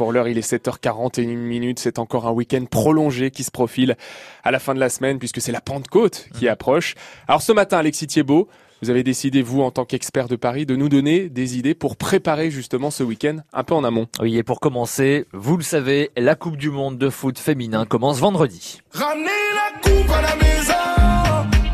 Pour l'heure, il est 7h41 minutes. C'est encore un week-end prolongé qui se profile à la fin de la semaine puisque c'est la Pentecôte qui Mhm. approche. Alors ce matin, Alexis Thiebaud, vous avez décidé, vous, en tant qu'expert de Paris, de nous donner des idées pour préparer justement ce week-end un peu en amont. Oui, et pour commencer, vous le savez, la Coupe du Monde de foot féminin commence vendredi. Ramenez la coupe à la maison.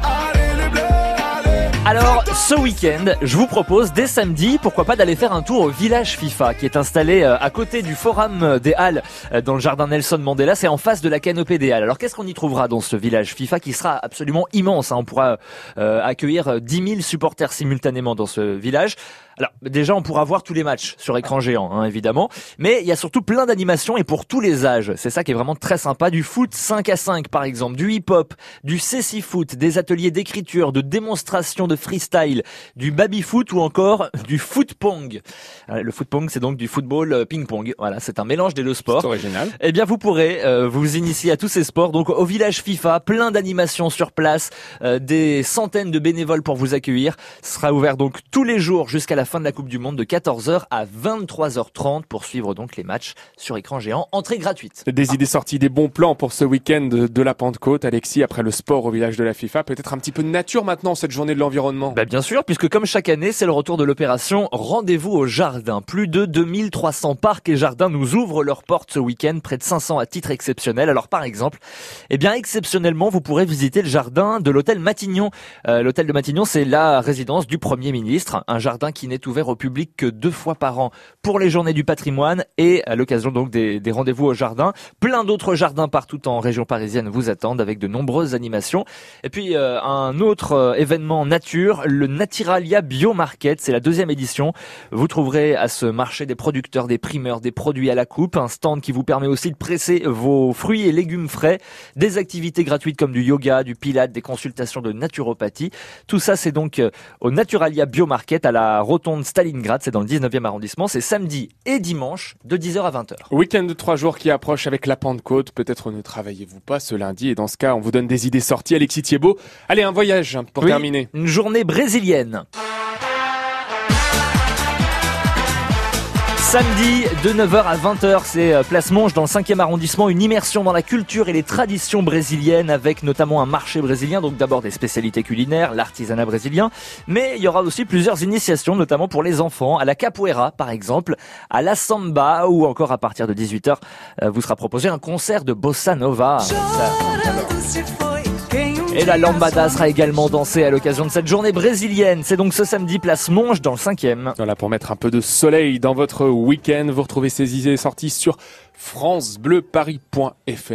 Allez les bleus, allez. Alors, ce week-end, je vous propose dès samedi, pourquoi pas d'aller faire un tour au village FIFA, qui est installé euh, à côté du Forum des Halles, euh, dans le jardin Nelson Mandela. C'est en face de la canopée des Halles. Alors, qu'est-ce qu'on y trouvera dans ce village FIFA qui sera absolument immense hein? On pourra euh, accueillir euh, 10 000 supporters simultanément dans ce village. Alors, déjà, on pourra voir tous les matchs sur écran géant, hein, évidemment. Mais il y a surtout plein d'animations et pour tous les âges. C'est ça qui est vraiment très sympa. Du foot 5 à 5, par exemple, du hip-hop, du céci foot, des ateliers d'écriture, de démonstration de freestyle, du baby-foot ou encore du foot-pong. Euh, Le foot-pong, c'est donc du football euh, ping-pong. Voilà, c'est un mélange des deux sports. C'est original. Eh bien, vous pourrez euh, vous initier à tous ces sports. Donc, au village FIFA, plein d'animations sur place, euh, des centaines de bénévoles pour vous accueillir. Ce sera ouvert donc tous les jours jusqu'à la fin de la Coupe du Monde de 14h à 23h30 pour suivre donc les matchs sur écran géant. Entrée gratuite. Des idées sorties, des bons plans pour ce week-end de la Pentecôte. Alexis, après le sport au village de la FIFA, peut-être un petit peu de nature maintenant, cette journée de l'environnement. Bah bien sûr, puisque comme chaque année, c'est le retour de l'opération Rendez-vous au jardin. Plus de 2300 parcs et jardins nous ouvrent leurs portes ce week-end, près de 500 à titre exceptionnel. Alors par exemple, eh bien exceptionnellement, vous pourrez visiter le jardin de l'hôtel Matignon. Euh, l'hôtel de Matignon, c'est la résidence du Premier ministre, un jardin qui n'est ouvert au public que deux fois par an pour les journées du patrimoine et à l'occasion donc des, des rendez-vous au jardin. Plein d'autres jardins partout en région parisienne vous attendent avec de nombreuses animations. Et puis euh, un autre euh, événement nature, le Naturalia Biomarket, c'est la deuxième édition. Vous trouverez à ce marché des producteurs, des primeurs, des produits à la coupe, un stand qui vous permet aussi de presser vos fruits et légumes frais, des activités gratuites comme du yoga, du pilate, des consultations de naturopathie. Tout ça c'est donc euh, au Naturalia Biomarket à la rotonde Stalingrad, c'est dans le 19e arrondissement, c'est samedi et dimanche de 10h à 20h. Week-end de trois jours qui approche avec la Pentecôte. Peut-être ne travaillez-vous pas ce lundi et dans ce cas, on vous donne des idées sorties. Alexis Thiebaud. Allez, un voyage pour Oui, terminer. Une journée brésilienne. Samedi de 9h à 20h, c'est euh, Place Monge dans le 5e arrondissement, une immersion dans la culture et les traditions brésiliennes avec notamment un marché brésilien, donc d'abord des spécialités culinaires, l'artisanat brésilien, mais il y aura aussi plusieurs initiations, notamment pour les enfants, à la capoeira par exemple, à la samba ou encore à partir de 18h, euh, vous sera proposé un concert de bossa nova. Ça, et la lambada sera également dansée à l'occasion de cette journée brésilienne. C'est donc ce samedi, place Monge dans le 5e. Voilà, pour mettre un peu de soleil dans votre week-end, vous retrouvez ces idées sorties sur francebleuparis.fr.